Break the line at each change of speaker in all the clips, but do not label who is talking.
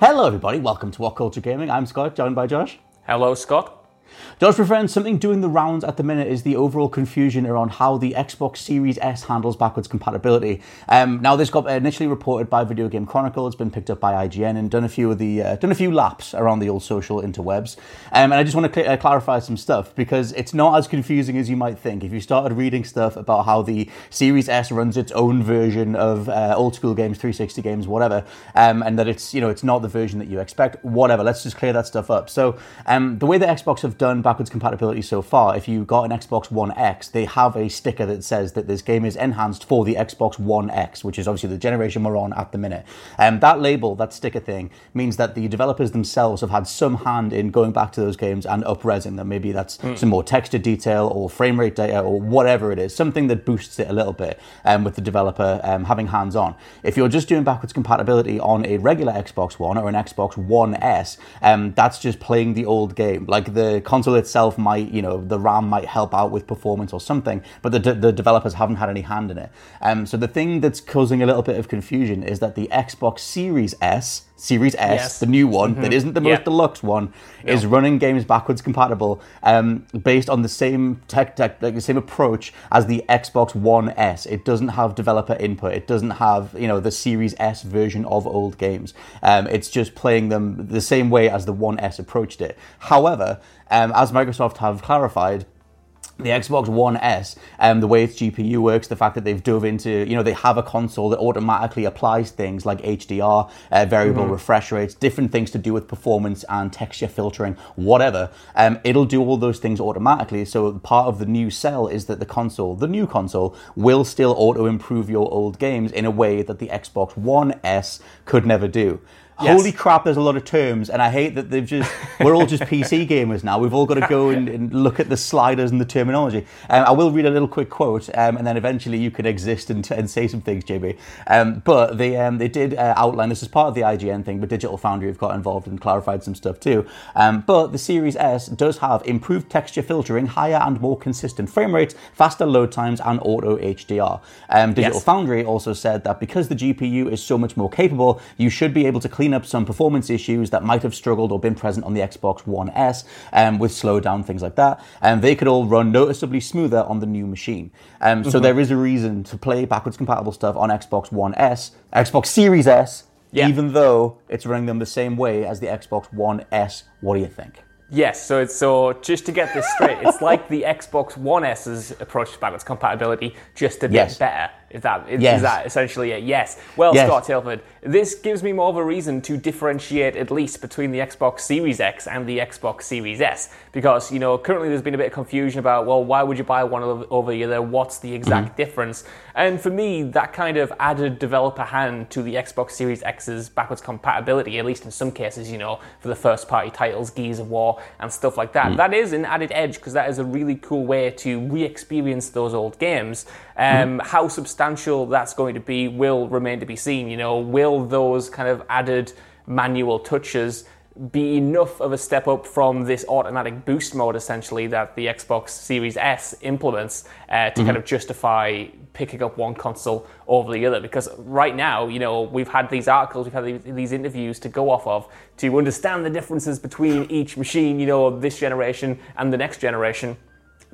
Hello, everybody. Welcome to What Culture Gaming. I'm Scott, joined by Josh.
Hello, Scott.
Josh, friend, something doing the rounds at the minute is the overall confusion around how the Xbox Series S handles backwards compatibility. Um, now, this got initially reported by Video Game Chronicle. It's been picked up by IGN and done a few of the uh, done a few laps around the old social interwebs. Um, and I just want to cl- uh, clarify some stuff because it's not as confusing as you might think. If you started reading stuff about how the Series S runs its own version of uh, old school games, 360 games, whatever, um, and that it's you know it's not the version that you expect, whatever. Let's just clear that stuff up. So um, the way that Xbox have done backwards compatibility so far, if you got an Xbox One X, they have a sticker that says that this game is enhanced for the Xbox One X, which is obviously the generation we're on at the minute. And um, that label, that sticker thing, means that the developers themselves have had some hand in going back to those games and up-resing them. Maybe that's mm. some more texture detail or frame rate data or whatever it is, something that boosts it a little bit um, with the developer um, having hands on. If you're just doing backwards compatibility on a regular Xbox One or an Xbox One S, um, that's just playing the old game. Like the console itself might, you know, the RAM might help out with performance or something, but the, the developers haven't had any hand in it. Um, so the thing that's causing a little bit of confusion is that the Xbox Series S Series S, yes. the new one mm-hmm. that isn't the most deluxe one, no. is running games backwards compatible, um, based on the same tech, tech, like the same approach as the Xbox One S. It doesn't have developer input. It doesn't have you know the Series S version of old games. Um, it's just playing them the same way as the One S approached it. However, um, as Microsoft have clarified, the Xbox One S, um, the way its GPU works, the fact that they've dove into, you know, they have a console that automatically applies things like HDR, uh, variable mm-hmm. refresh rates, different things to do with performance and texture filtering, whatever. Um, it'll do all those things automatically. So part of the new sell is that the console, the new console, will still auto improve your old games in a way that the Xbox One S could never do. Yes. Holy crap, there's a lot of terms, and I hate that they've just, we're all just PC gamers now. We've all got to go and, and look at the sliders and the terminology. Um, I will read a little quick quote, um, and then eventually you can exist and, and say some things, JB. Um, but they, um, they did uh, outline this as part of the IGN thing, but Digital Foundry have got involved and clarified some stuff too. Um, but the Series S does have improved texture filtering, higher and more consistent frame rates, faster load times, and auto HDR. Um, Digital yes. Foundry also said that because the GPU is so much more capable, you should be able to clean clean up some performance issues that might have struggled or been present on the Xbox One S um, with slowdown, things like that. And um, they could all run noticeably smoother on the new machine. Um, so mm-hmm. there is a reason to play backwards compatible stuff on Xbox One S, Xbox Series S, yeah. even though it's running them the same way as the Xbox One S. What do you think?
Yes, so it's so just to get this straight, it's like the Xbox One S's approach to backwards compatibility, just a bit yes. better. Is that is, yes. is that essentially it? Yes. Well, yes. Scott Tailford, this gives me more of a reason to differentiate at least between the Xbox Series X and the Xbox Series S, because you know currently there's been a bit of confusion about well, why would you buy one over the other? What's the exact mm-hmm. difference? And for me, that kind of added developer hand to the Xbox Series X's backwards compatibility, at least in some cases, you know, for the first party titles, Gears of War and stuff like that. Mm-hmm. That is an added edge because that is a really cool way to re-experience those old games. Um, mm-hmm. How substantial substantial that's going to be will remain to be seen. You know, will those kind of added manual touches be enough of a step up from this automatic boost mode essentially that the Xbox Series S implements uh, to mm-hmm. kind of justify picking up one console over the other because right now you know we've had these articles we've had these, these interviews to go off of to understand the differences between each machine you know this generation and the next generation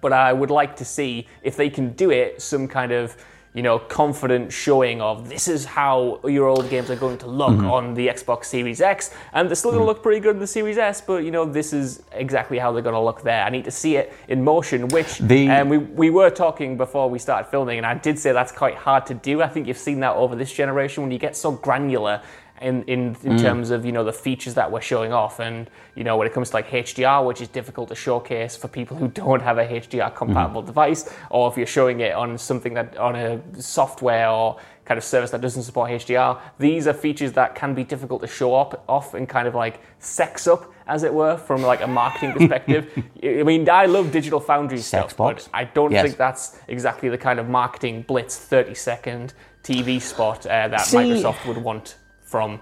but I would like to see if they can do it some kind of you know, confident showing of this is how your old games are going to look mm-hmm. on the Xbox Series X, and they're still going to mm-hmm. look pretty good in the Series S. But you know, this is exactly how they're going to look there. I need to see it in motion, which the... um, we we were talking before we started filming, and I did say that's quite hard to do. I think you've seen that over this generation when you get so granular in in, in mm. terms of you know the features that we're showing off and you know when it comes to like HDR which is difficult to showcase for people who don't have a HDR compatible mm. device or if you're showing it on something that on a software or kind of service that doesn't support HDR these are features that can be difficult to show up off and kind of like sex up as it were from like a marketing perspective I mean I love digital foundry Sex stuff box. but I don't yes. think that's exactly the kind of marketing blitz 30 second TV spot uh, that See, Microsoft would want from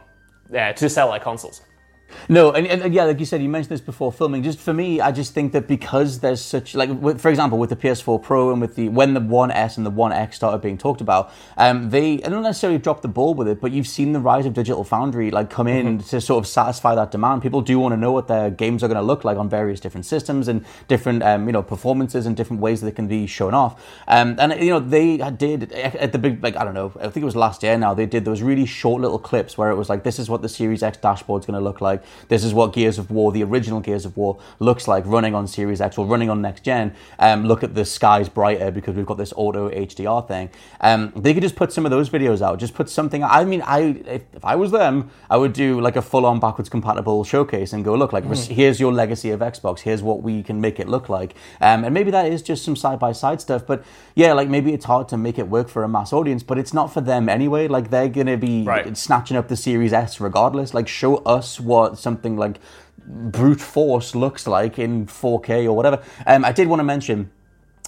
uh, to their consoles.
No, and, and, yeah, like you said, you mentioned this before filming. Just for me, I just think that because there's such like, with, for example, with the PS4 Pro and with the when the One S and the One X started being talked about, um, they I don't necessarily drop the ball with it, but you've seen the rise of Digital Foundry like come in mm-hmm. to sort of satisfy that demand. People do want to know what their games are going to look like on various different systems and different um, you know performances and different ways that they can be shown off. Um, and you know they did at the big like I don't know, I think it was last year now they did those really short little clips where it was like this is what the Series X dashboard is going to look like like this is what Gears of War, the original Gears of War, looks like running on Series X or running on next gen. Um, look at the skies brighter because we've got this auto HDR thing. Um, they could just put some of those videos out. Just put something. I mean, I if, if I was them, I would do like a full-on backwards compatible showcase and go look like mm. here's your legacy of Xbox. Here's what we can make it look like. Um, and maybe that is just some side-by-side stuff. But yeah, like maybe it's hard to make it work for a mass audience, but it's not for them anyway. Like they're gonna be right. snatching up the Series S regardless. Like show us what something like brute force looks like in 4K or whatever. Um, I did want to mention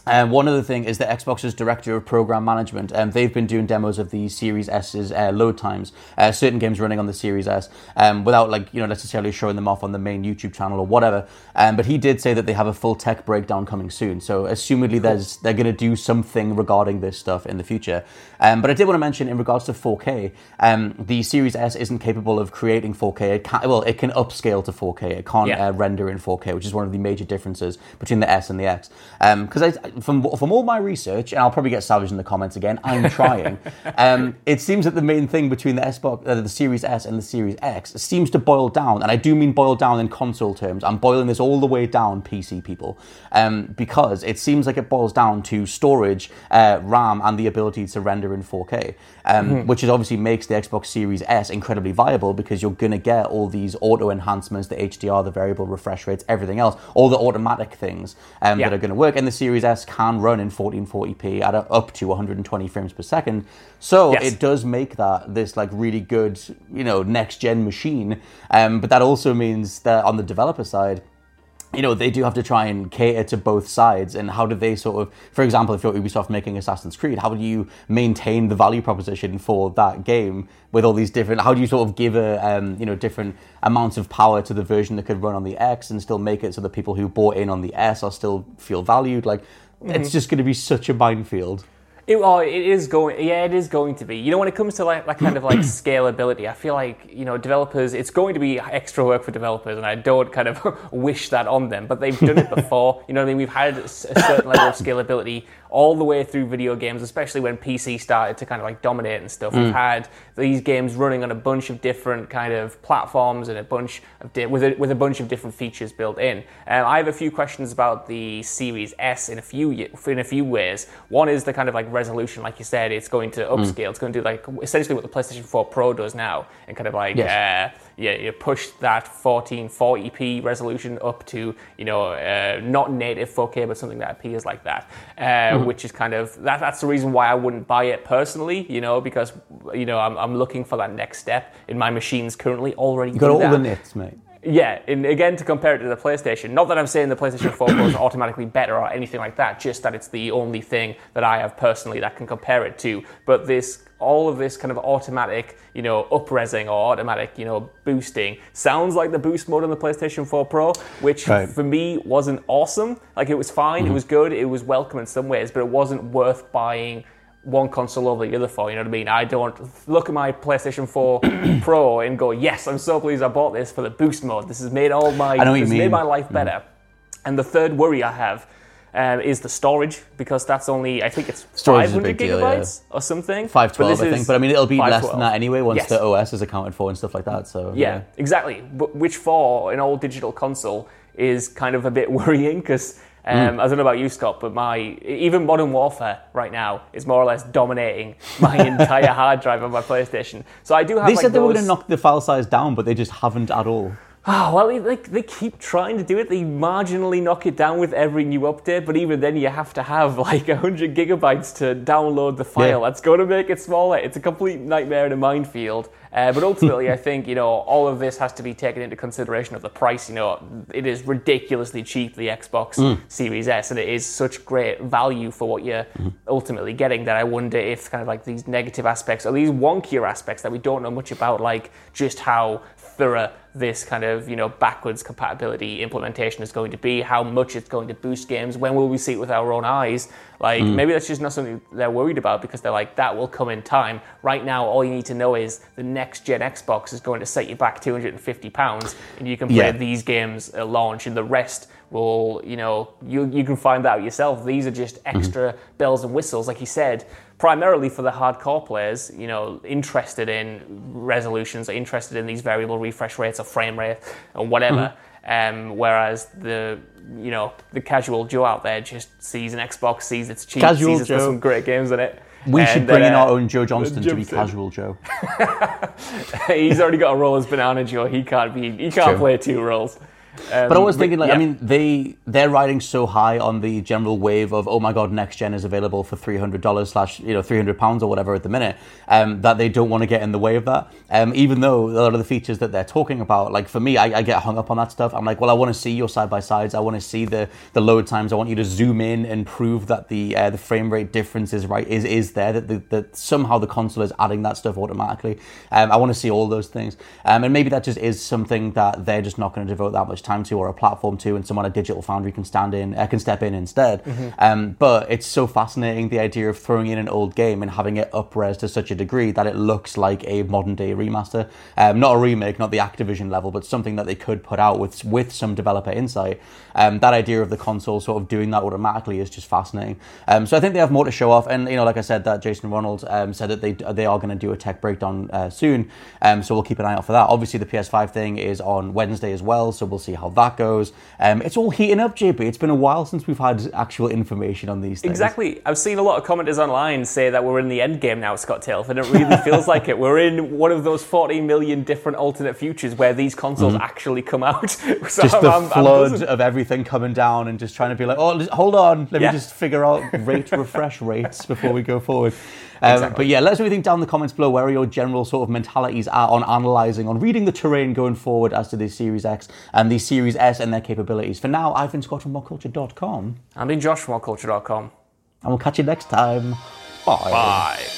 um, one other thing is that Xbox's director of program management, um, they've been doing demos of the Series S's uh, load times, uh, certain games running on the Series S, um, without like you know necessarily showing them off on the main YouTube channel or whatever. Um, but he did say that they have a full tech breakdown coming soon, so assumedly there's they're going to do something regarding this stuff in the future. Um, but I did want to mention in regards to 4K, um, the Series S isn't capable of creating 4K. It can, well, it can upscale to 4K. It can't yeah. uh, render in 4K, which is one of the major differences between the S and the X. Because from from all my research, and I'll probably get savage in the comments again. I'm trying. um, it seems that the main thing between the Xbox, uh, the Series S, and the Series X seems to boil down, and I do mean boil down in console terms. I'm boiling this all the way down, PC people, um, because it seems like it boils down to storage, uh, RAM, and the ability to render in 4K, um, mm-hmm. which is obviously makes the Xbox Series S incredibly viable because you're going to get all these auto enhancements, the HDR, the variable refresh rates, everything else, all the automatic things um, yeah. that are going to work, and the Series S can run in 1440p at a, up to 120 frames per second. So yes. it does make that this like really good, you know, next gen machine. Um, but that also means that on the developer side, you know, they do have to try and cater to both sides. And how do they sort of, for example, if you're Ubisoft making Assassin's Creed, how do you maintain the value proposition for that game with all these different, how do you sort of give a, um, you know, different amounts of power to the version that could run on the X and still make it so that people who bought in on the S are still feel valued? Like, mm-hmm. it's just going to be such a minefield.
It, well, it is going. Yeah, it is going to be. You know, when it comes to like that kind of like scalability, I feel like you know developers. It's going to be extra work for developers, and I don't kind of wish that on them. But they've done it before. you know, what I mean, we've had a certain level of scalability all the way through video games, especially when PC started to kind of like dominate and stuff. Mm. We've had these games running on a bunch of different kind of platforms and a bunch of di- with a, with a bunch of different features built in. Um, I have a few questions about the Series S in a few in a few ways. One is the kind of like resolution, like you said, it's going to upscale. Mm. It's going to do like essentially what the PlayStation 4 Pro does now, and kind of like. Yes. Uh, yeah, you push that 1440p resolution up to you know uh, not native 4K, but something that appears like that, uh, mm-hmm. which is kind of that. That's the reason why I wouldn't buy it personally, you know, because you know I'm, I'm looking for that next step in my machines currently already.
You got all that. the nits, mate.
Yeah, and again to compare it to the PlayStation, not that I'm saying the PlayStation 4 Pro is automatically better or anything like that, just that it's the only thing that I have personally that can compare it to. But this all of this kind of automatic, you know, upresing or automatic, you know, boosting sounds like the boost mode on the PlayStation 4 Pro, which right. for me wasn't awesome. Like it was fine, mm-hmm. it was good, it was welcome in some ways, but it wasn't worth buying one console over the other for. You know what I mean? I don't look at my PlayStation 4 Pro and go, "Yes, I'm so pleased I bought this for the boost mode. This has made all my, I know what you mean. made my life better." Mm. And the third worry I have um, is the storage because that's only I think it's storage 500 gigabytes deal, yeah. or something.
512, I think, but I mean it'll be less than that anyway once yes. the OS is accounted for and stuff like that. So
yeah, yeah. exactly. But which for an old digital console is kind of a bit worrying because. Um, mm. I don't know about you, Scott, but my even Modern Warfare right now is more or less dominating my entire hard drive on my PlayStation. So I do have.
They
like,
said
they
those... were going to knock the file size down, but they just haven't at all.
Oh, well, they, they keep trying to do it. They marginally knock it down with every new update, but even then, you have to have like 100 gigabytes to download the file. Yeah. That's going to make it smaller. It's a complete nightmare and a minefield. Uh, but ultimately, I think you know all of this has to be taken into consideration of the price. You know, it is ridiculously cheap the Xbox mm. Series S, and it is such great value for what you're mm. ultimately getting. That I wonder if kind of like these negative aspects or these wonkier aspects that we don't know much about, like just how thorough this kind of you know backwards compatibility implementation is going to be, how much it's going to boost games, when will we see it with our own eyes? Like mm. maybe that's just not something they're worried about because they're like that will come in time. Right now, all you need to know is the next gen Xbox is going to set you back 250 pounds, and you can play yeah. these games at launch, and the rest will you know you you can find out yourself. These are just mm-hmm. extra mm-hmm. bells and whistles, like you said primarily for the hardcore players, you know, interested in resolutions, interested in these variable refresh rates or frame rate or whatever. Mm-hmm. Um, whereas the you know the casual Joe out there just sees an Xbox, sees it's cheap, casual sees some great games in it.
We and, should bring uh, in our own Joe Johnston to be casual Joe.
He's already got a role as Banana Joe. He can't be. He can't play two roles.
Um, but I was thinking, like, yeah. I mean, they they're riding so high on the general wave of oh my god, next gen is available for three hundred dollars slash you know three hundred pounds or whatever at the minute, um, that they don't want to get in the way of that. Um, even though a lot of the features that they're talking about, like for me, I, I get hung up on that stuff. I'm like, well, I want to see your side by sides. I want to see the the load times. I want you to zoom in and prove that the uh, the frame rate difference is right is is there. That, the, that somehow the console is adding that stuff automatically. Um, I want to see all those things, um, and maybe that just is something that they're just not going to devote that much time to or a platform to, and someone at Digital Foundry can stand in, uh, can step in instead. Mm-hmm. Um, but it's so fascinating the idea of throwing in an old game and having it upres to such a degree that it looks like a modern day remaster, um, not a remake, not the Activision level, but something that they could put out with with some developer insight. Um, that idea of the console sort of doing that automatically is just fascinating. Um, so I think they have more to show off, and you know, like I said, that Jason Ronald um, said that they they are going to do a tech breakdown uh, soon. Um, so we'll keep an eye out for that. Obviously, the PS5 thing is on Wednesday as well, so we'll see how that goes. Um, it's all heating up, JP. It's been a while since we've had actual information on these things.
Exactly. I've seen a lot of commenters online say that we're in the end game now, Scott Tailf, and it really feels like it. We're in one of those 40 million different alternate futures where these consoles mm. actually come out.
so just I'm, the I'm, flood I'm of everything coming down and just trying to be like, oh, hold on, let yeah. me just figure out rate refresh rates before we go forward. Um, exactly. But yeah, let us know anything down in the comments below where your general sort of mentalities are on analysing, on reading the terrain going forward as to the Series X and the Series S and their capabilities. For now, I've been Scott from WhatCulture.com.
I've been Josh from WhatCulture.com.
And we'll catch you next time. Bye.
Bye.